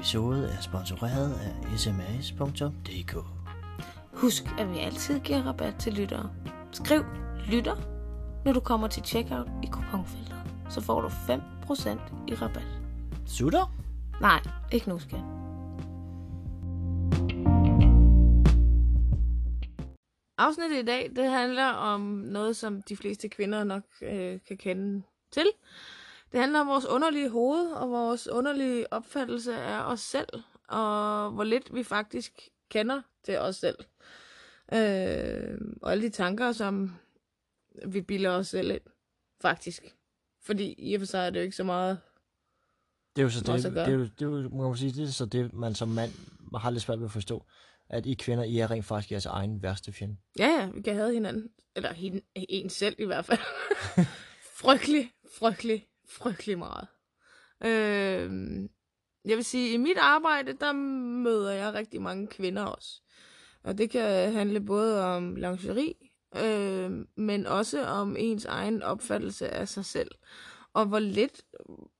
episode er sponsoreret af sms.dk. Husk, at vi altid giver rabat til lyttere. Skriv lytter, når du kommer til checkout i kuponfeltet. Så får du 5% i rabat. Sutter? Nej, ikke nu, skat. Afsnittet i dag, det handler om noget, som de fleste kvinder nok øh, kan kende til. Det handler om vores underlige hoved og vores underlige opfattelse af os selv, og hvor lidt vi faktisk kender til os selv. Øh, og alle de tanker, som vi bilder os selv ind, faktisk. Fordi i og for sig er det jo ikke så meget Det er jo så det, det, er jo, det, er jo, må man sige, det er så det, man som mand har lidt svært ved at forstå. At I kvinder, I er rent faktisk jeres egen værste fjende. Ja, ja, vi kan have hinanden. Eller hin, en selv i hvert fald. frygtelig, frygtelig, frygtelig meget. Øh, jeg vil sige, i mit arbejde, der møder jeg rigtig mange kvinder også. Og det kan handle både om lingerie, øh, men også om ens egen opfattelse af sig selv. Og hvor lidt,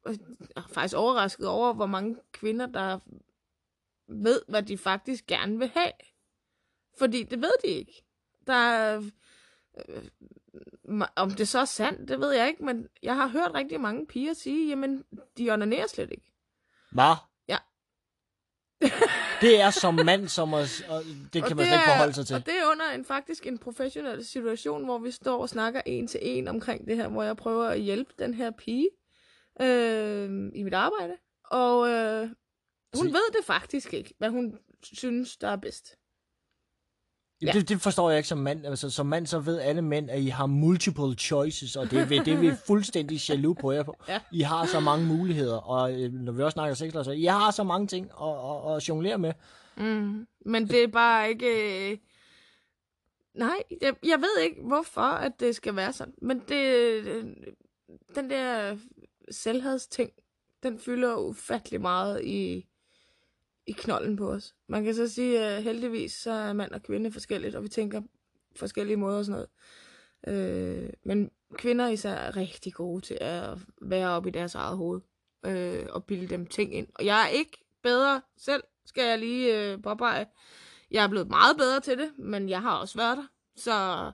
jeg er faktisk overrasket over, hvor mange kvinder, der ved, hvad de faktisk gerne vil have. Fordi det ved de ikke. Der er, øh, om det så er sandt, det ved jeg ikke, men jeg har hørt rigtig mange piger sige, jamen, de onanerer slet ikke. Hvad? Ja. det er som mand, som at, og det kan Og man slet ikke forholde sig til. Og det er under en faktisk en professionel situation, hvor vi står og snakker en til en omkring det her, hvor jeg prøver at hjælpe den her pige øh, i mit arbejde. Og øh, hun Så- ved det faktisk ikke, hvad hun synes, der er bedst. Ja. Det, det forstår jeg ikke som mand. Altså, som mand så ved alle mænd, at I har multiple choices, og det, er vi- det er vi fuldstændig jaloux på jer på. Ja. I har så mange muligheder, og øh, når vi også snakker sex, så I har så mange ting at, at, at jonglere med. Mm. Men det er bare ikke... øh, Nej, jeg, jeg ved ikke, hvorfor at det skal være sådan. Men det, øh, den der selvhedsting, den fylder ufattelig meget i, i knolden på os. Man kan så sige, at heldigvis så er mand og kvinde forskelligt, og vi tænker forskellige måder og sådan noget. Øh, men kvinder især er rigtig gode til at være oppe i deres eget hoved øh, og bilde dem ting ind. Og jeg er ikke bedre selv, skal jeg lige øh, påpege. Jeg er blevet meget bedre til det, men jeg har også været der. Så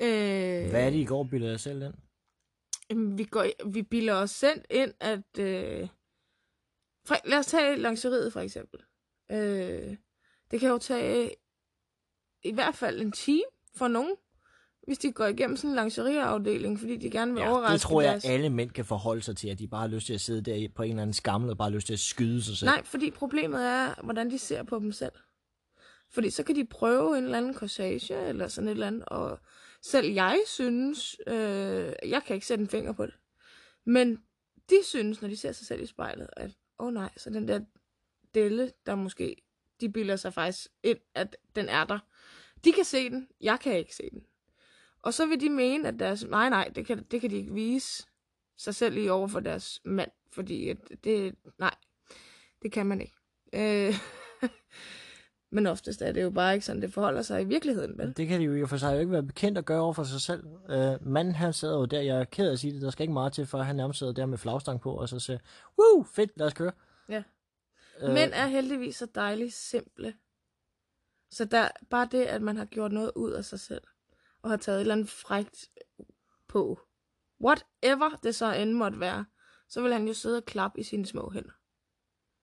øh, Hvad er det, I går billeder jer selv ind? Vi, går, vi bilder os selv ind, at... Øh, for, lad os tage lingeriet for eksempel. Øh, det kan jo tage i hvert fald en time for nogen, hvis de går igennem sådan en lingerieafdeling, fordi de gerne vil Ja, overraske det tror jeg, deres... alle mænd kan forholde sig til, at de bare har lyst til at sidde der på en eller anden skammel, og bare har lyst til at skyde sig selv. Nej, fordi problemet er, hvordan de ser på dem selv. Fordi så kan de prøve en eller anden corsage, eller sådan et eller andet, og selv jeg synes, øh, jeg kan ikke sætte en finger på det, men de synes, når de ser sig selv i spejlet, at, åh oh nej, så den der delle, der måske, de bilder sig faktisk ind, at den er der. De kan se den, jeg kan ikke se den. Og så vil de mene, at deres, nej nej, det kan, det kan de ikke vise sig selv i over for deres mand, fordi at det, nej, det kan man ikke. Øh, men oftest er det jo bare ikke sådan, det forholder sig i virkeligheden, vel? Det kan de jo i og for sig jo ikke være bekendt at gøre over for sig selv. Øh, manden han sidder jo der, jeg er ked af at sige det, der skal ikke meget til, for han nærmest sidder der med flagstang på, og så siger, woo, fedt, lad os køre. Ja. Øh, Mænd er heldigvis så dejligt simple. Så der, bare det, at man har gjort noget ud af sig selv, og har taget et eller andet frægt på, whatever det så end måtte være, så vil han jo sidde og klappe i sine små hænder.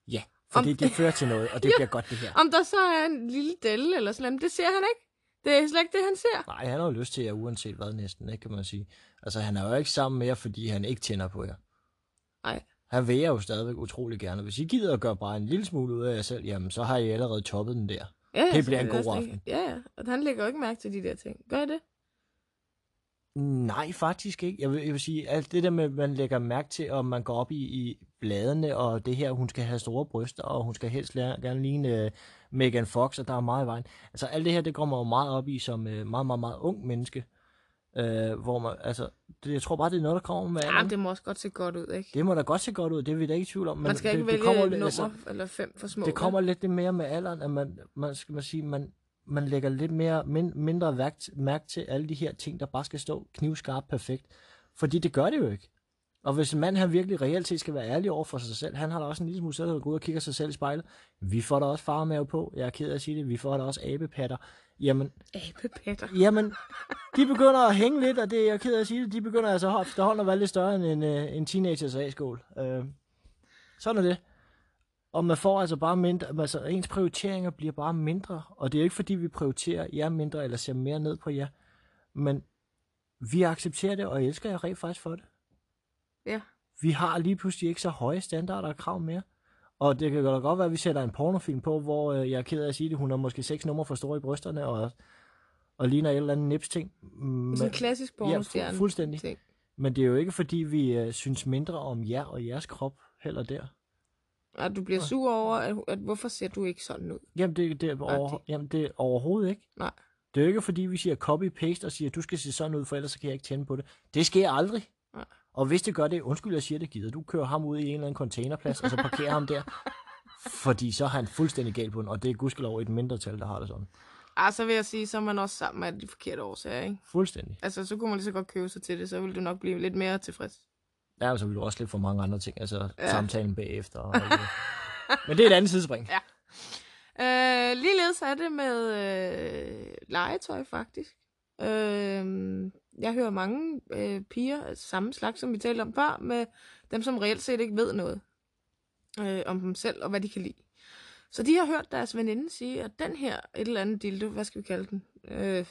Ja, fordi Om- det fører til noget, og det bliver godt det her. Om der så er en lille delle eller sådan noget, det ser han ikke. Det er slet ikke det, han ser. Nej, han har jo lyst til jer, uanset hvad næsten, ikke, kan man sige. Altså, han er jo ikke sammen med jer, fordi han ikke tænder på jer. Nej. Han vil jer jo stadigvæk utrolig gerne. Hvis I gider at gøre bare en lille smule ud af jer selv, jamen, så har I allerede toppet den der. Ja, Det bliver en god aften. ikke- Ja, ja. Og han lægger jo ikke mærke til de der ting. Gør I det? Nej, faktisk ikke. Jeg vil, jeg vil sige, alt det der med, man lægger mærke til, om man går op i, i bladene, og det her, hun skal have store bryster, og hun skal helst lære, gerne ligne uh, Megan Fox, og der er meget i vejen. Altså alt det her, det går man jo meget op i som uh, meget, meget, meget ung menneske. Uh, hvor man, altså, det, jeg tror bare, det er noget, der kommer med Ja, det må også godt se godt ud, ikke? Det må da godt se godt ud, det er vi da ikke i tvivl om. Men Man skal det, ikke det vælge kommer et lidt- nummer altså, eller fem for små. det kommer lidt det mere med alderen, at man, man skal man sige, man, man lægger lidt mere, min, mindre værk, mærke til alle de her ting, der bare skal stå knivskarpt perfekt. Fordi det gør det jo ikke. Og hvis en mand han virkelig reelt set skal være ærlig over for sig selv, han har da også en lille smule selv, der går ud og kigger sig selv i spejlet. Vi får da også farmave på, jeg er ked af at sige det, vi får da også abepatter. Jamen, Abepatter. jamen, de begynder at hænge lidt, og det jeg er ked af at sige det, de begynder altså efterhånden at være lidt større end en, øh, en teenagers A-skål. Øh, sådan er det. Og man får altså bare mindre, altså ens prioriteringer bliver bare mindre, og det er jo ikke fordi, vi prioriterer jer mindre, eller ser mere ned på jer, men vi accepterer det, og elsker jer rent faktisk for det. Ja. Vi har lige pludselig ikke så høje standarder og krav mere. Og det kan da godt være, at vi sætter en pornofilm på, hvor øh, jeg er ked af at sige det, hun har måske seks numre for store i brysterne, og, og ligner et eller andet nips ting. Sådan en klassisk pornostjerne. Ja, fu- fuldstændig. ting. Men det er jo ikke, fordi vi øh, synes mindre om jer og jeres krop heller der. Og du bliver sur over, at, at hvorfor ser du ikke sådan ud? Jamen, det, det, er over, jamen, det er overhovedet ikke. Nej. Det er jo ikke, fordi vi siger copy-paste og siger, du skal se sådan ud, for ellers så kan jeg ikke tænde på det. Det sker aldrig. Nej. Og hvis det gør det, undskyld, jeg siger det, gider du køre ham ud i en eller anden containerplads, og så parkerer ham der. Fordi så har han fuldstændig galt på den, og det er gudskelov et mindretal, der har det sådan. Ah, så vil jeg sige, så er man også sammen af de forkerte årsager, ikke? Fuldstændig. Altså, så kunne man lige så godt købe sig til det, så ville du nok blive lidt mere tilfreds. Ja, og så vil du også lidt for mange andre ting, altså Ja. samtalen bagefter. Og det. Men det er et andet tidsspring. Ja. Øh, ligeledes er det med øh, legetøj, faktisk. Øh, jeg hører mange øh, piger, altså samme slags, som vi talte om før, med dem, som reelt set ikke ved noget øh, om dem selv, og hvad de kan lide. Så de har hørt deres veninde sige, at den her, et eller andet dildo, hvad skal vi kalde den? Øh,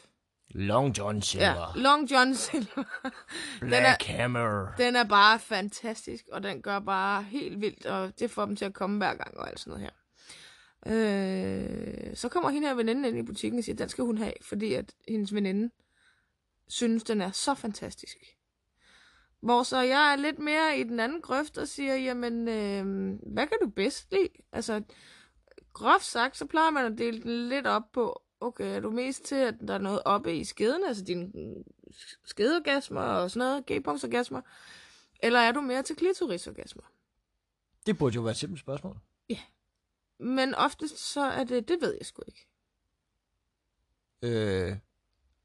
Long John Silver. ja, Long John Silver. den, er, Black Hammer. den er bare fantastisk, og den gør bare helt vildt, og det får dem til at komme hver gang og alt sådan noget her. Øh, så kommer hende her veninde ind i butikken og siger, den skal hun have, fordi at hendes veninde synes, den er så fantastisk. Hvor så jeg er lidt mere i den anden grøft og siger, jamen, øh, hvad kan du bedst lide? Altså, groft sagt, så plejer man at dele den lidt op på, okay, er du mest til, at der er noget oppe i skeden, altså dine skedeorgasmer og sådan noget, g-punktsorgasmer, eller er du mere til klitorisorgasmer? Det burde jo være et simpelt spørgsmål. Men oftest så er det, det ved jeg sgu ikke. Øh,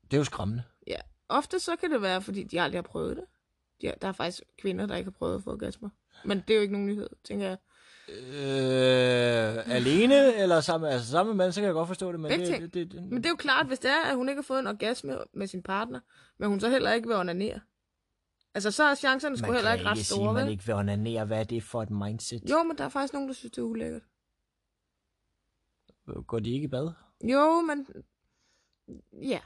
det er jo skræmmende. Ja, ofte så kan det være, fordi de aldrig har prøvet det. Ja, der er faktisk kvinder, der ikke har prøvet at få orgasmer. Men det er jo ikke nogen nyhed, tænker jeg. Øh, alene eller sammen, altså sammen med mand, så kan jeg godt forstå det, men det, det, det, det, Men det er jo klart, hvis det er, at hun ikke har fået en orgasme med sin partner, men hun så heller ikke vil onanere. Altså, så er chancerne sgu heller kan ikke ret ikke sige, store, man vel? ikke vil onanere. Hvad er det for et mindset? Jo, men der er faktisk nogen, der synes, det er ulækkert. Går de ikke i bad? Jo, men... Ja.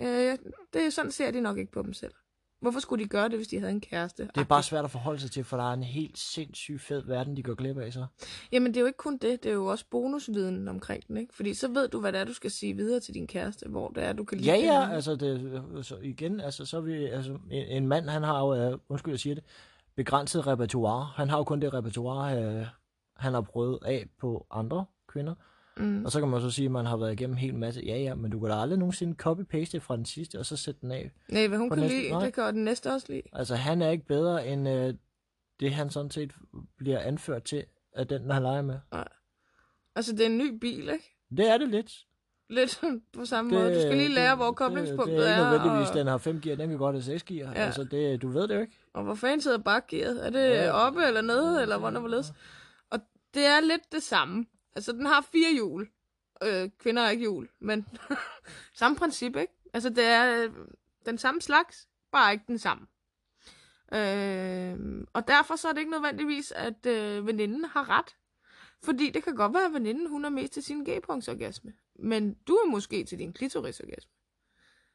Øh, det er sådan ser de nok ikke på dem selv. Hvorfor skulle de gøre det, hvis de havde en kæreste? Det er bare svært at forholde sig til, for der er en helt sindssygt fed verden, de går glip af så. Jamen, det er jo ikke kun det. Det er jo også bonusviden omkring den, ikke? Fordi så ved du, hvad det er, du skal sige videre til din kæreste, hvor det er, du kan lide Ja, den ja, henne. altså det, så igen, altså så er vi, altså en, en mand, han har jo, uh, undskyld jeg siger det, begrænset repertoire. Han har jo kun det repertoire, uh, han har prøvet af på andre kvinder. Mm. Og så kan man så sige, at man har været igennem en hel masse. Ja, ja, men du kan da aldrig nogensinde copy-paste fra den sidste, og så sætte den af. Nej, hvad hun kan næste- lide, nej. det kan den næste også lide. Altså, han er ikke bedre end øh, det, han sådan set bliver anført til, af den, han leger med. Altså, det er en ny bil, ikke? Det er det lidt. Lidt på samme det, måde. Du skal lige lære, hvor koblingspunktet det, det er. er, ikke nødvendigvis, og, den har 5 gear, den kan godt have 6 gear. Ja. Altså, det, du ved det jo ikke. og hvor fanden sidder bakgearet? Er det Ja. oppe eller nede, eller hvordan hvorledes? Og det er lidt det samme. Altså, den har fire hjul. Øh, kvinder har ikke hjul, men samme princip, ikke? Altså, det er øh, den samme slags, bare ikke den samme. Øh, og derfor så er det ikke nødvendigvis, at øh, veninden har ret. Fordi det kan godt være, at veninden hun er mest til sin g-punktsorgasme. Men du er måske til din klitorisorgasme.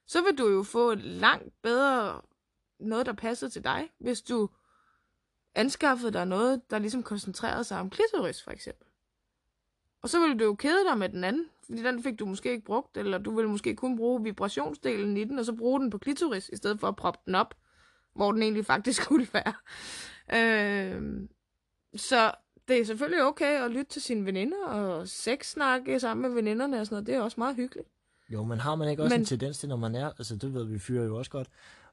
Så vil du jo få langt bedre noget, der passer til dig, hvis du anskaffede dig noget, der ligesom koncentrerede sig om klitoris, for eksempel. Og så ville du jo kede dig med den anden, fordi den fik du måske ikke brugt, eller du ville måske kun bruge vibrationsdelen i den, og så bruge den på klitoris, i stedet for at proppe den op, hvor den egentlig faktisk skulle være. Øh, så det er selvfølgelig okay at lytte til sine veninder, og sexsnakke sammen med veninderne og sådan noget, det er også meget hyggeligt. Jo, men har man ikke også men... En tendens til, når man er, altså det ved vi fyre jo også godt,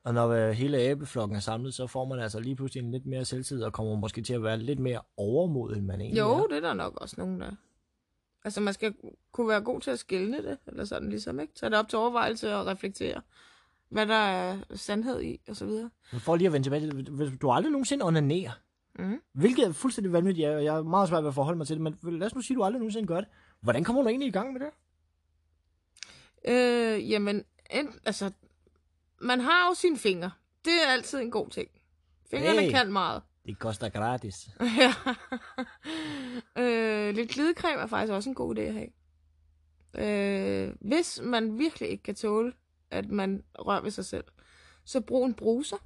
og når øh, hele æbeflokken er samlet, så får man altså lige pludselig en lidt mere selvtid, og kommer måske til at være lidt mere overmodet, end man egentlig Jo, er. det er der nok også nogen, der... Altså, man skal kunne være god til at skille det, eller sådan ligesom, ikke? Tage det op til overvejelse og reflektere, hvad der er sandhed i, og så videre. Men for lige at vende tilbage du aldrig nogensinde onanerer, Mhm. hvilket er fuldstændig vanvittigt, og jeg er meget svært ved at forholde mig til det, men lad os nu sige, at du aldrig nogensinde gør det. Hvordan kommer du egentlig i gang med det? Øh, jamen, en, altså, man har jo sine fingre. Det er altid en god ting. Fingrene Hey. kan meget. Det koster gratis. ja. øh, lidt glidecreme er faktisk også en god idé at have. Øh, hvis man virkelig ikke kan tåle, at man rører ved sig selv, så brug en bruser.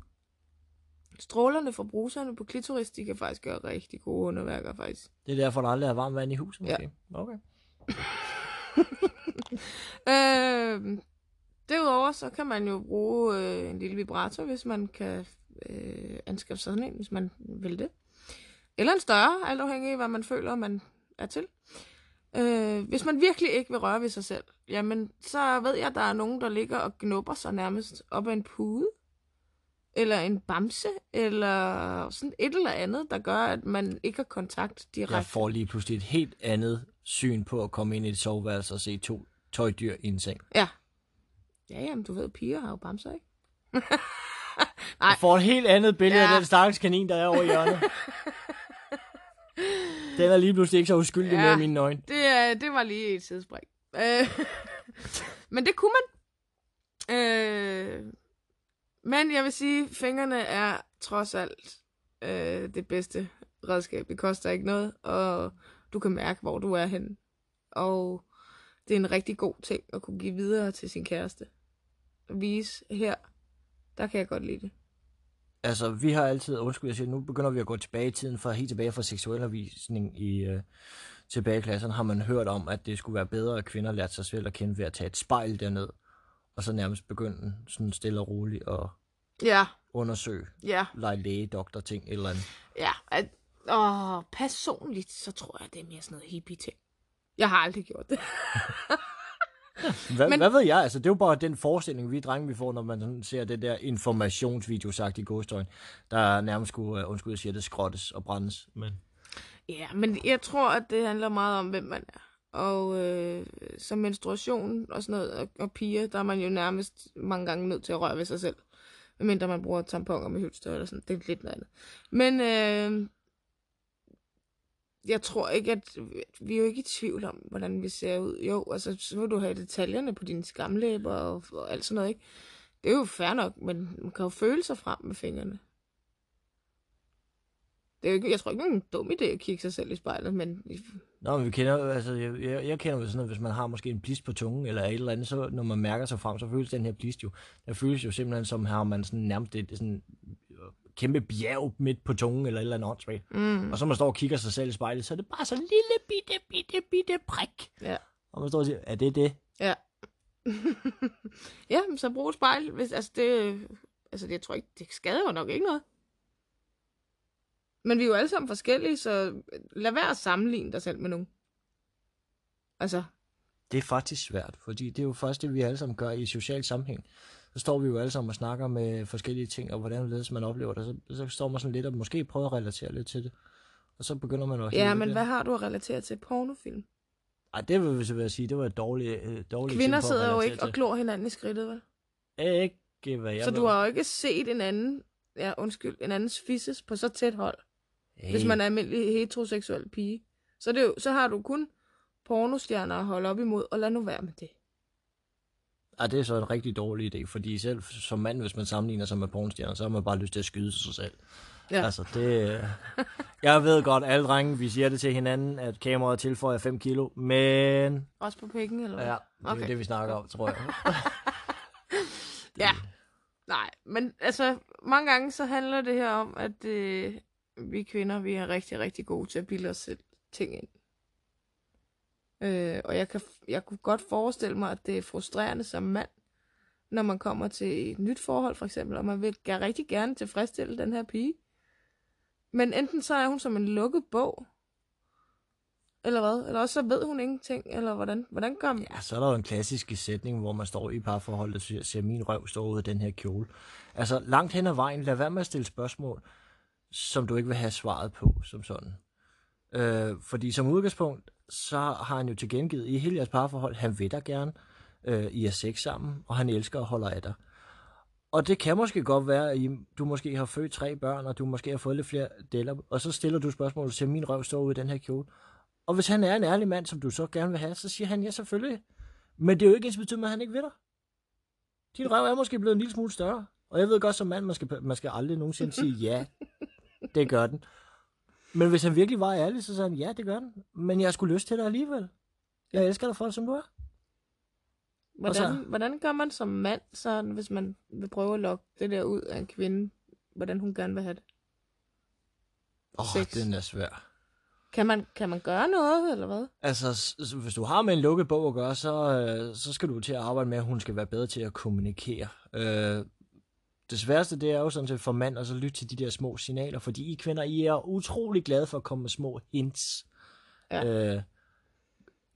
Strålerne fra bruserne på klitoris, de kan faktisk gøre rigtig gode underværker, faktisk. Det er derfor, der aldrig er varmt vand i huset, Ja. måske. Okay. Øh, derudover så kan man jo bruge øh, en lille vibrator, hvis man kan øh, anskaffe sådan en, hvis man vil det. Eller en større, alt afhængig af, hvad man føler, man er til. Øh, hvis man virkelig ikke vil røre ved sig selv, jamen så ved jeg, at der er nogen, der ligger og knupper sig nærmest op ad en pude, eller en bamse, eller sådan et eller andet, der gør, at man ikke har kontakt direkte. Jeg får lige pludselig et helt andet syn på at komme ind i et soveværelse og se to tøjdyr i en seng. Ja. Ja, jamen, du ved, piger har jo bamser, ikke? Jeg får et helt andet billede. Ja. af den stakkels kanin, der er over i hjørnet. den er lige pludselig ikke så uskyldig ja. Med mine øjne. Det, øh, det var lige et sidespring. Øh, men det kunne man. Øh, men jeg vil sige, fingrene er trods alt øh, det bedste redskab. Det koster ikke noget, og du kan mærke, hvor du er henne. Og det er en rigtig god ting at kunne give videre til sin kæreste. Vise, her, der kan jeg godt lide det. Altså, vi har altid, undskyld, jeg siger, nu begynder vi at gå tilbage i tiden, for helt tilbage fra seksualundervisning i øh, tilbageklasserne, har man hørt om, at det skulle være bedre, at kvinder lærte sig selv at kende ved at tage et spejl derned, og så nærmest begynde sådan stille og roligt at Ja, undersøge, ja, lege læge, doktor, ting, et eller andet. ja. At, åh, personligt, så tror jeg, det er mere sådan noget hippie-ting. Jeg har aldrig gjort det. Hvad, Men... Hvad ved jeg? Altså, det er jo bare den forestilling, vi drenge vi får, når man sådan ser det der informationsvideo sagt i godstøjen, der nærmest skulle, uh, undskyld, jeg siger det, skrottes og brændes. Men... Ja, men jeg tror, at det handler meget om, hvem man er. Og øh, som menstruation og sådan noget, og, og piger, der er man jo nærmest mange gange nødt til at røre ved sig selv. Medmindre man bruger tamponer med hylster eller sådan. Det er lidt noget andet. Men øh, jeg tror ikke, at vi er jo ikke i tvivl om, hvordan vi ser ud. Jo, altså så må du have detaljerne på dine skamlæber og, og alt sådan noget, ikke? Det er jo fair nok, men man kan jo føle sig frem med fingrene. Det er jo ikke, jeg tror ikke, det er en dum idé at kigge sig selv i spejlet, men Nå, men vi kender altså, jeg, jeg, jeg kender jo sådan at hvis man har måske en blist på tungen, eller et eller andet, så når man mærker sig frem, så føles den her blist jo, der føles jo simpelthen som, har man sådan nærmest et sådan kæmpe bjerg midt på tungen, eller et eller andet åndssvagt. Mm. Og så man står og kigger sig selv i spejlet, så er det bare så en lille bitte, bitte, bitte prik. Ja. Og man står og siger, er det det? Ja. ja, så brug et spejl. Hvis, altså, det, altså, det, jeg tror ikke, det skader jo nok ikke noget. Men vi er jo alle sammen forskellige, så lad være at sammenligne dig selv med nogen. Altså, Det er faktisk svært, fordi det er jo faktisk det, vi alle sammen gør i social sammenhæng. Så står vi jo alle sammen og snakker med forskellige ting, og hvordan ledes man oplever det. Så, så står man sådan lidt og måske prøver at relatere lidt til det. Og så begynder man at ja, men det. hvad har du at relatere til? Pornofilm? Ej, det vil jeg vil sige, det var et dårligt, øh, dårligt Kvinder sidder jo ikke og til. glor hinanden i skridtet, vel? Ikke, hvad jeg Så du har jo ikke set en anden, ja, undskyld, en andens fisses på så tæt hold, hey. hvis man er almindelig heteroseksuel pige. Så, det jo, så har du kun pornostjerner at holde op imod, og lad nu være med det. Ej, det er så en rigtig dårlig idé, fordi selv som mand, hvis man sammenligner sig med pornostjerner, så har man bare lyst til at skyde sig selv. Ja. Altså, det... øh, Jeg ved godt, alle drenge, vi siger det til hinanden, at kameraet tilføjer 5 kilo, men... Også på pikken, eller hvad? Ja, det er Okay. det, vi snakker om, tror jeg. Ja. Nej, men altså, mange gange så handler det her om, at øh, vi kvinder, vi er rigtig, rigtig gode til at bilde os selv ting ind. Øh, og jeg, kan, jeg kunne godt forestille mig, at det er frustrerende som mand, når man kommer til et nyt forhold, for eksempel, og man vil gerne, rigtig gerne tilfredsstille den her pige. Men enten så er hun som en lukket bog, eller hvad? Eller også så ved hun ingenting, eller hvordan? Hvordan gør man? Ja, så er der jo en klassisk sætning, hvor man står i et parforhold og siger, ser min røv står ud af den her kjole. Altså, langt hen ad vejen, lad være med at stille spørgsmål, som du ikke vil have svaret på, som sådan. Øh, fordi som udgangspunkt, så har han jo tilgengivet i hele jeres parforhold, han vil dig gerne, øh, I er sex sammen, og han elsker og holder af dig. Og det kan måske godt være, at du måske har født tre børn, og du måske har fået lidt flere deller, og så stiller du spørgsmål til, min røv står ud i den her kjole. Og hvis han er en ærlig mand, som du så gerne vil have, så siger han ja selvfølgelig. Men det er jo ikke ens betydning, at han ikke vil dig. Din røv er måske blevet en lille smule større. Og jeg ved godt som mand, man skal, man skal aldrig nogensinde sige ja. Det gør den. Men hvis han virkelig var ærlig, så sagde han, ja, det gør den. Men jeg skulle lyst til dig alligevel. Jeg elsker dig for det, som du er. Hvordan, så, hvordan gør man som mand, så, hvis man vil prøve at lokke det der ud af en kvinde, hvordan hun gerne vil have det? Åh, oh, den er svær. Kan man, kan man gøre noget, eller hvad? Altså, hvis du har med en lukket bog at gøre, så, øh, så skal du til at arbejde med, at hun skal være bedre til at kommunikere. Øh, det sværeste, det er jo sådan set for mand at så lytte til de der små signaler, fordi I kvinder, I er utrolig glade for at komme med små hints. Ja. Øh,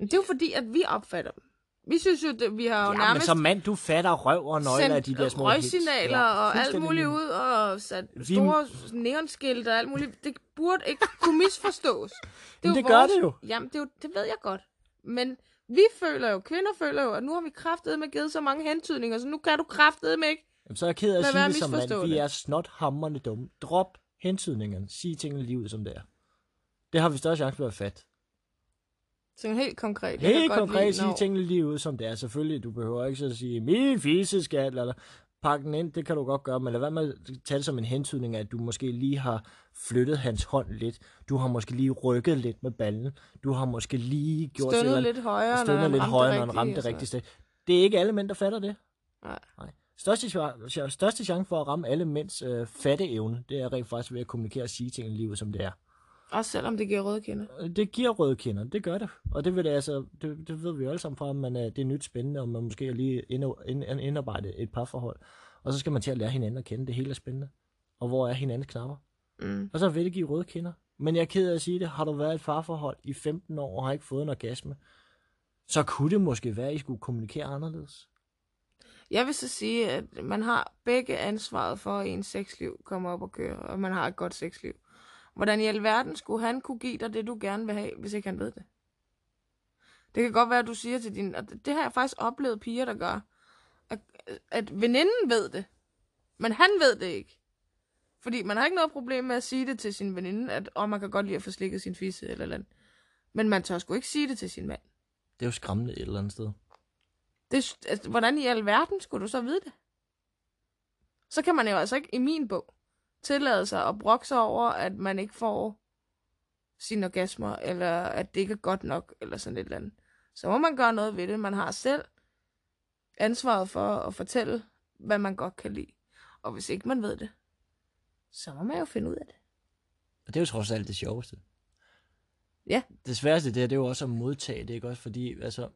det er jo fordi, at vi opfatter dem. Vi synes jo, at vi har jo ja, nærmest... men som mand, du fatter røv og nøgler af de der små røgsignaler ja, og alt muligt ud, og sat vi... store neonskilte og alt muligt. Det burde ikke kunne misforstås. Det, er det vores... gør det jo. Jamen, det, er jo, det ved jeg godt. Men vi føler jo, kvinder føler jo, at nu har vi kraftet med givet så mange hentydninger, så nu kan du kraftet med ikke Jamen, så er jeg ked af at sige det som mand. Vi er snot hammerne dumme. Drop hentydningerne. Sig tingene lige ud, som det er. Det har vi større chance for at fatte. Så helt konkret. Helt konkret sige tingene lige ud, som det er. Selvfølgelig, du behøver ikke så at sige, min fiseskat, eller pakke den ind, det kan du godt gøre, men lad være med at tage det som en hentydning, at du måske lige har flyttet hans hånd lidt. Du har måske lige rykket lidt med ballen. Du har måske lige gjort... Stønnet lidt højere, stønnet når lidt højere, når han ramte det rigtige sted. Det er ikke alle mænd, der fatter det. Nej. Nej. Største, største chance for at ramme alle mænds øh, fatteevne, det er rent faktisk ved at kommunikere og sige tingene lige ud, som det er. Også selvom det giver røde kinder? Det giver røde kinder, det gør det. Og det, vil det, altså, det, det ved vi jo alle sammen fra, at man, det er nyt spændende, og man måske er lige indarbejde et parforhold. Og så skal man til at lære hinanden at kende. Det hele er spændende. Og hvor er hinandens knapper? Mm. Og så vil det give røde kinder. Men jeg er ked af at sige det. Har du været et parforhold i 15 år og har ikke fået en orgasme, så kunne det måske være, at I skulle kommunikere anderledes. Jeg vil så sige, at man har begge ansvaret for, at ens sexliv kommer op og kører, og man har et godt sexliv. Hvordan i alverden skulle han kunne give dig det, du gerne vil have, hvis ikke han ved det? Det kan godt være, at du siger til din... Og det har jeg faktisk oplevet piger, der gør. At, at veninden ved det, men han ved det ikke. Fordi man har ikke noget problem med at sige det til sin veninde, at oh, man kan godt lide at få slikket sin fisse eller andet. Men man tør sgu ikke sige det til sin mand. Det er jo skræmmende et eller andet sted. Det, altså, hvordan i alverden skulle du så vide det? Så kan man jo altså ikke i min bog tillade sig at brokke sig over, at man ikke får sine orgasmer, eller at det ikke er godt nok, eller sådan et eller andet. Så må man gøre noget ved det. Man har selv ansvaret for at fortælle, hvad man godt kan lide. Og hvis ikke man ved det, så må man jo finde ud af det. Og det er jo trods alt det sjoveste. Ja. Det sværeste det, er, det er jo også at modtage det, ikke også? Fordi, altså,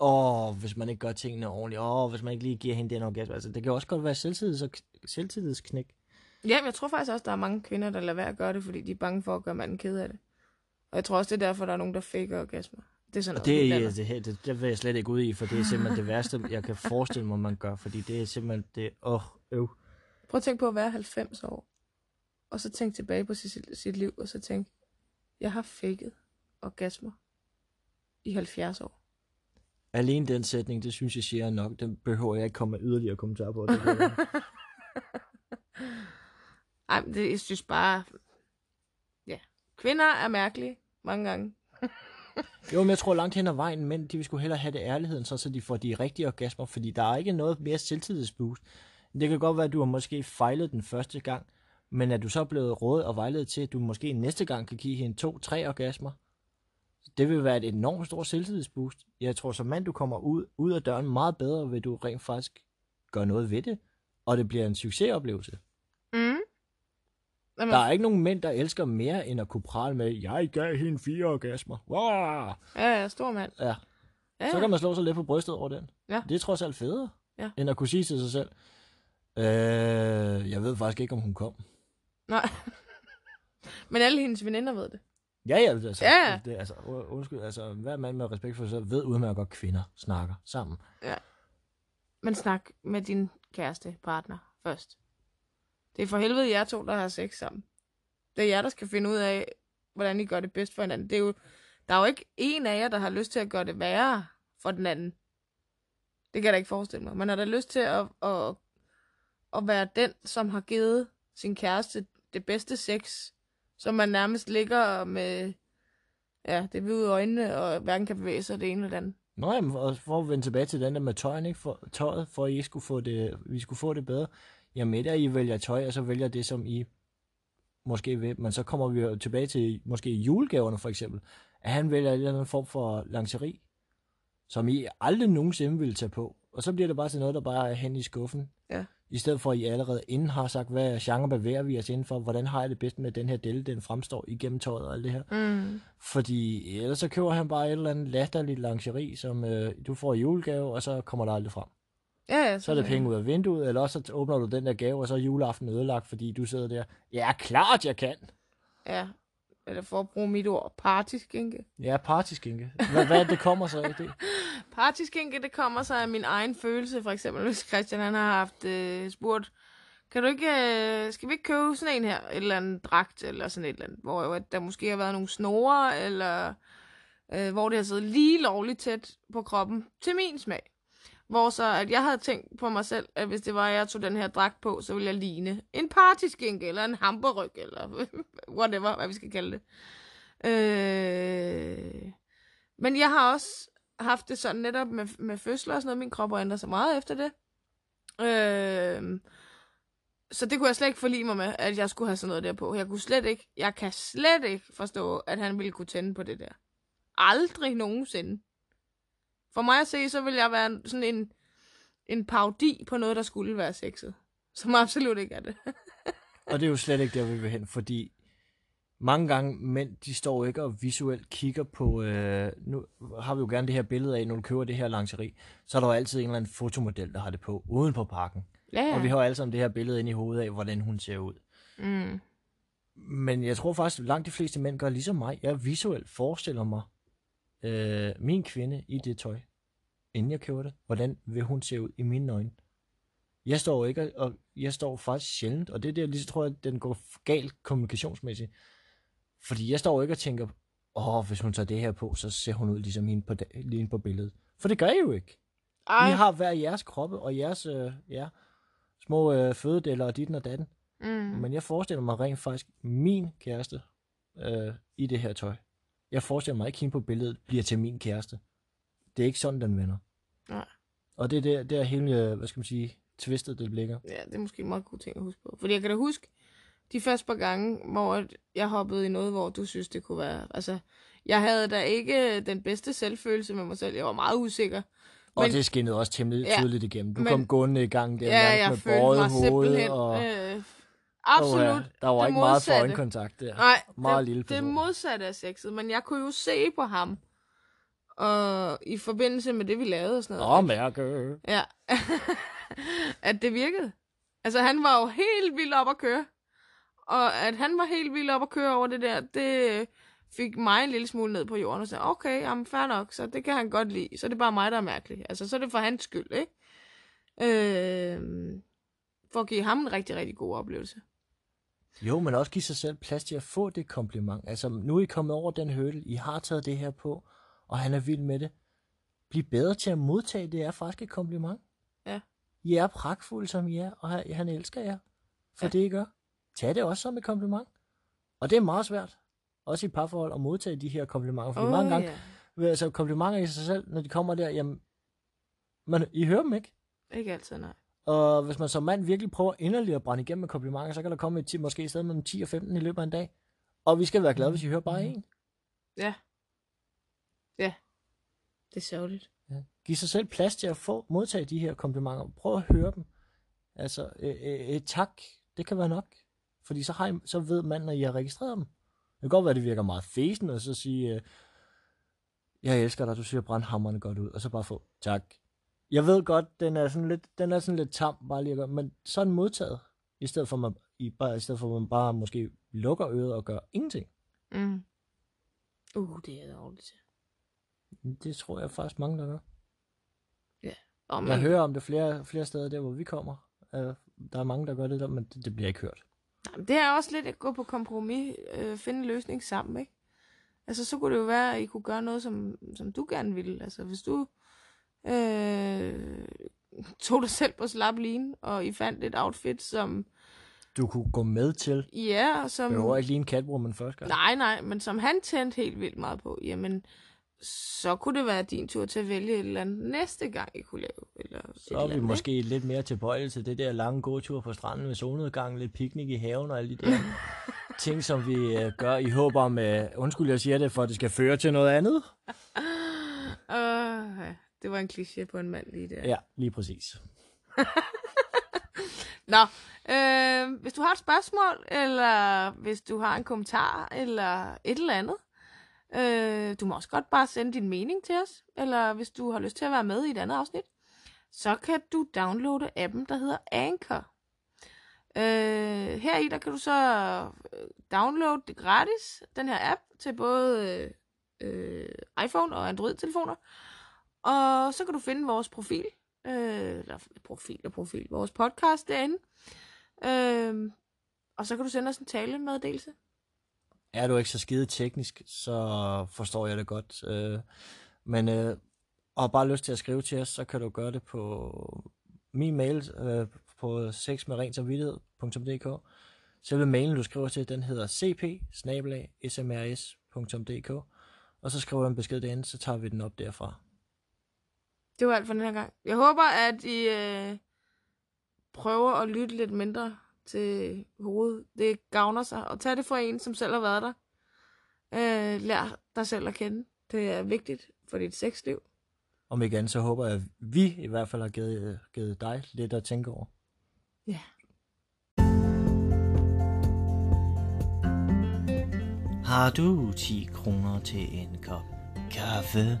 åh, hvis man ikke gør tingene ordentligt, åh, hvis man ikke lige giver hende den orgasme, altså, det kan også godt være selvtids- og selvtillidsknæk. Ja, men jeg tror faktisk også, der er mange kvinder, der lader være at gøre det, fordi de er bange for at gøre manden ked af det. Og jeg tror også, det er derfor, der er nogen, der faker orgasmer. Det er sådan noget, det, det, det, det, det vil jeg slet ikke ud i, for det er simpelthen det værste, jeg kan forestille mig, man gør, fordi det er simpelthen det, åh, oh, øv. Prøv at tænke på at være 90 år, og så tænk tilbage på sit, sit liv, og så tænk, jeg har faked orgasmer i 70 år. Alene den sætning, det synes jeg siger nok, den behøver jeg ikke komme med yderligere kommentarer på. Det Ej, det, jeg synes bare, ja, kvinder er mærkelige mange gange. jo, men jeg tror langt hen ad vejen, men de vil sgu hellere have det ærligheden, så, så de får de rigtige orgasmer, fordi der er ikke noget mere selvtidsboost. Det kan godt være, at du har måske fejlet den første gang, men er du så blevet råd og vejledet til, at du måske næste gang kan give hende to-tre orgasmer, det vil være et enormt stort selvtidsboost. Jeg tror, som mand, du kommer ud, ud af døren meget bedre, ved du rent faktisk gøre noget ved det, og det bliver en succesoplevelse. Mm. Jamen, Der er ikke nogen mænd, der elsker mere, end at kunne prale med, jeg gav hende fire orgasmer. Wow! Ja, ja, stor mand. Ja, Ja, så kan man slå sig lidt på brystet over den. Ja. Det er trods alt federe, Ja. end at kunne sige til sig selv, øh, jeg ved faktisk ikke, om hun kom. Nej. Men alle hendes veninder ved det. Ja, ja, altså, Ja, ja. Det, altså, undskyld, altså, hver mand med respekt for sig ved udmærket godt, kvinder snakker sammen. Men snak med din kæreste, partner, først. Det er for helvede jer to, der har sex sammen. Det er jer, der skal finde ud af, hvordan I gør det bedst for hinanden. Det er jo, der er jo ikke en af jer, der har lyst til at gøre det værre for den anden. Det kan jeg da ikke forestille mig. Man har da lyst til at, at, at være den, som har givet sin kæreste det bedste sex, som man nærmest ligger med, ja, det hvide øjnene, og hverken kan bevæge sig det ene eller det andet. Nå, jamen, for, at vende tilbage til den der med tøjen, ikke? For, tøjet, for at I skulle få det, vi skulle få det bedre. Jamen, et er, at I vælger tøj, og så vælger det, som I måske vil. Men så kommer vi jo tilbage til måske julegaverne, for eksempel. At han vælger en eller anden form for lingerie, som I aldrig nogensinde ville tage på. Og så bliver det bare til noget, der bare er hen i skuffen. I stedet for, at I allerede inden har sagt, hvad genre bevæger vi os inden for, hvordan har jeg det bedst med den her delle, den fremstår igennem tøjet og alt det her. Mm. Fordi ellers så køber han bare et eller andet latterligt lingerie, som øh, du får i julegave, og så kommer der aldrig frem. Ja, ja, Så er det penge ud af vinduet, eller også så åbner du den der gave, og så er juleaften ødelagt, fordi du sidder der. Ja, klart jeg kan. Ja, eller for at bruge mit ord, partyskinke. Ja, partyskinke. Hvad, hvad det, kommer så af det? Partyskinke, det kommer sig af min egen følelse, for eksempel hvis Christian han har haft øh, spurgt, kan du ikke, øh, skal vi ikke købe sådan en her, et eller andet dragt, eller sådan et eller andet, hvor jo, der måske har været nogle snore, eller øh, hvor det har siddet lige lovligt tæt på kroppen, til min smag. Hvor så, at jeg havde tænkt på mig selv, at hvis det var, at jeg tog den her dragt på, så ville jeg ligne en partyskinke, eller en hamperryg, eller whatever, hvad vi skal kalde det. Øh... Men jeg har også haft det sådan netop med, med fødsler og sådan noget. Min krop har ændret sig meget efter det. Øh... Så det kunne jeg slet ikke forlige mig med, at jeg skulle have sådan noget der på. Jeg kunne slet ikke, jeg kan slet ikke forstå, at han ville kunne tænde på det der. Aldrig nogensinde. For mig at se, så vil jeg være sådan en, en parodi på noget, der skulle være sexet. Som absolut ikke er det. Og det er jo slet ikke der, vi vil hen, fordi mange gange mænd, de står ikke og visuelt kigger på, øh, nu har vi jo gerne det her billede af, når du køber det her lingerie, så er der jo altid en eller anden fotomodel, der har det på, uden på pakken. Ja, Ja. ja. Og vi har jo alle sammen det her billede inde i hovedet af, hvordan hun ser ud. Mm. Men jeg tror faktisk, at langt de fleste mænd gør ligesom mig. Jeg visuelt forestiller mig øh, min kvinde i det tøj, inden jeg køber det. Hvordan vil hun se ud i mine øjne? Jeg står ikke, og jeg står faktisk sjældent, og det er der, lige så tror jeg, at den går galt kommunikationsmæssigt. Fordi jeg står ikke og tænker, åh, hvis hun tager det her på, så ser hun ud ligesom hende på, lige på billedet. For det gør jeg jo ikke. Ej. I har hver jeres kroppe, og jeres øh, ja, små øh, fødedeller og dit og datten. Mm. Men jeg forestiller mig rent faktisk min kæreste øh, i det her tøj. Jeg forestiller mig ikke, hende på billedet bliver til min kæreste. Det er ikke sådan, den vender. Nej. Og det er der, der hele, øh, hvad skal man sige, twistet, det ligger. Ja, det er måske en meget god ting at huske på. Fordi jeg kan da huske de første par gange, hvor at jeg hoppede i noget, hvor du synes, det kunne være... Altså, jeg havde da ikke den bedste selvfølelse med mig selv. Jeg var meget usikker. Og Men- det skinnede også temmelig Ja, tydeligt igennem. Du men- kom gående i gang der, ja, jeg med båret hoved. Og, Øh, absolut. Åh, ja, der var det ikke meget modsatte. øjenkontakt der. Nej, Meget det, lille det er person. modsatte af sexet, men jeg kunne jo se på ham. Og i forbindelse med det, vi lavede og sådan noget. Åh, mærke. Ja. at det virkede. Altså, han var jo helt vild op at køre. Og at han var helt vild op at køre over det der, det fik mig en lille smule ned på jorden og sagde, okay, jamen fair nok, så det kan han godt lide. Så er det bare mig, der er mærkelig. Altså, så er det for hans skyld, ikke? Øh, for at give ham en rigtig, rigtig god oplevelse. Jo, men også give sig selv plads til at få det kompliment. Altså, nu er I kommet over den hurdle, I har taget det her på, og han er vild med det. Bliv bedre til at modtage, det er faktisk et kompliment. Ja. I er pragtfulde, som I er, og han- elsker jer for Ja. det, I gør. Tag det også som et kompliment. Og det er meget svært, også i parforhold, at modtage de her komplimenter. Fordi Åh, mange gange, ja. altså komplimenter i sig selv, når de kommer der, jamen, man, I hører dem ikke. Ikke altid, nej. Og hvis man som mand virkelig prøver inderligt at brænde igennem med komplimenter, så kan der komme et ti, måske i stedet mellem 10 og 15 i løbet af en dag. Og vi skal være glade, hvis I hører bare en. Ja. Ja. Det er sørgeligt. Ja. Giv sig selv plads til at få modtage de her komplimenter. Prøv at høre dem. Altså, øh, øh, et tak, det kan være nok. Fordi så, har I, så ved man, at I har registreret dem. Det kan godt være, at det virker meget fesen, og så sige, øh, jeg elsker dig, du ser brandhammerne godt ud, og så bare få, tak. Jeg ved godt, den er sådan lidt, den er sådan lidt tam, bare lige at gøre, men så den modtaget, i stedet for, man, i, bare, i stedet for, at man bare måske lukker øret og gør ingenting. Mm. Uh, det er dårligt. Det tror jeg faktisk mange, der gør. Og Jeg hører om det flere, flere steder, der hvor vi kommer. Uh, der er mange, der gør det der, men det, det bliver ikke hørt. Nej, men det er også lidt at gå på kompromis, øh, finde en løsning sammen, ikke? Altså, så kunne det jo være, at I kunne gøre noget, som, som du gerne ville. Altså, hvis du øh, tog dig selv på slap line, og I fandt et outfit, som, Du kunne gå med til. ja, og som... Det var ikke lige en catwoman første gang. Nej, nej, men som han tændte helt vildt meget på, jamen, så kunne det være din tur til at vælge et eller andet næste gang, I kunne lave. Eller Så er vi andet, måske lidt mere tilbøjelige til det der lange gåtur på stranden med solnedgang, lidt piknik i haven og alle de der ting, som vi uh, gør i håb om, uh, undskyld jeg siger det, for at det skal føre til noget andet. Ja, det var en kliché på en mand lige der. Ja, lige præcis. Nå, øh, hvis du har et spørgsmål, eller hvis du har en kommentar, eller et eller andet, øh, du må også godt bare sende din mening til os, eller hvis du har lyst til at være med i et andet afsnit, så kan du downloade appen, der hedder Anchor. Øh, her i der kan du så øh, downloade det gratis, den her app, til både øh, øh, iPhone og Android-telefoner. Og så kan du finde vores profil, øh, eller profil og profil, vores podcast derinde. Øh, og så kan du sende os en talemeddelelse. Er du ikke så skide teknisk, så forstår jeg det godt. Øh, men øh, og bare lyst til at skrive til os, så kan du gøre det på min mail øh, på sexmedrensamvittighed.dk. Selve mailen, du skriver til, den hedder cp smrs.dk og så skriver du en besked derinde, så tager vi den op derfra. Det var alt for den her gang. Jeg håber, at I øh, prøver at lytte lidt mindre til hovedet. Det gavner sig. Og tag det fra en, som selv har været der. Øh, lær dig selv at kende. Det er vigtigt for dit sexliv. Om andet, så håber jeg, at vi i hvert fald har givet, givet dig lidt at tænke over. Ja. Har du 10 kroner til en kop kaffe?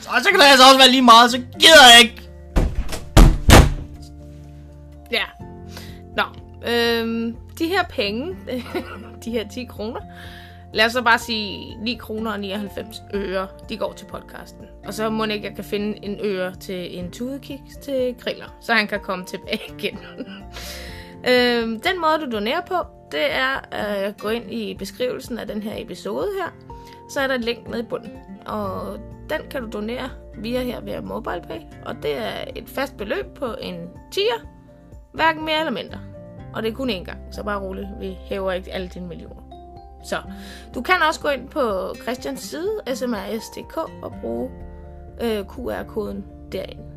Så, så kan det altså også være lige meget, så gider jeg ikke. Ja. Nå, øhm, de her penge, de her 10 kroner, lad os så bare sige 9 kroner og 99 øre, de går til podcasten. Og så må ikke, jeg kan finde en øre til en tudekiks til griller, så han kan komme tilbage igen. øhm, den måde, du donerer på, det er at gå ind i beskrivelsen af den her episode her. Så er der et link nede i bunden, og den kan du donere via her via MobilePay. Og det er et fast beløb på en tier, hverken mere eller mindre. Og det er kun én gang, så bare roligt. Vi hæver ikke alle dine millioner. Så du kan også gå ind på Christians side, smrs.dk, og bruge øh, QR-koden derinde.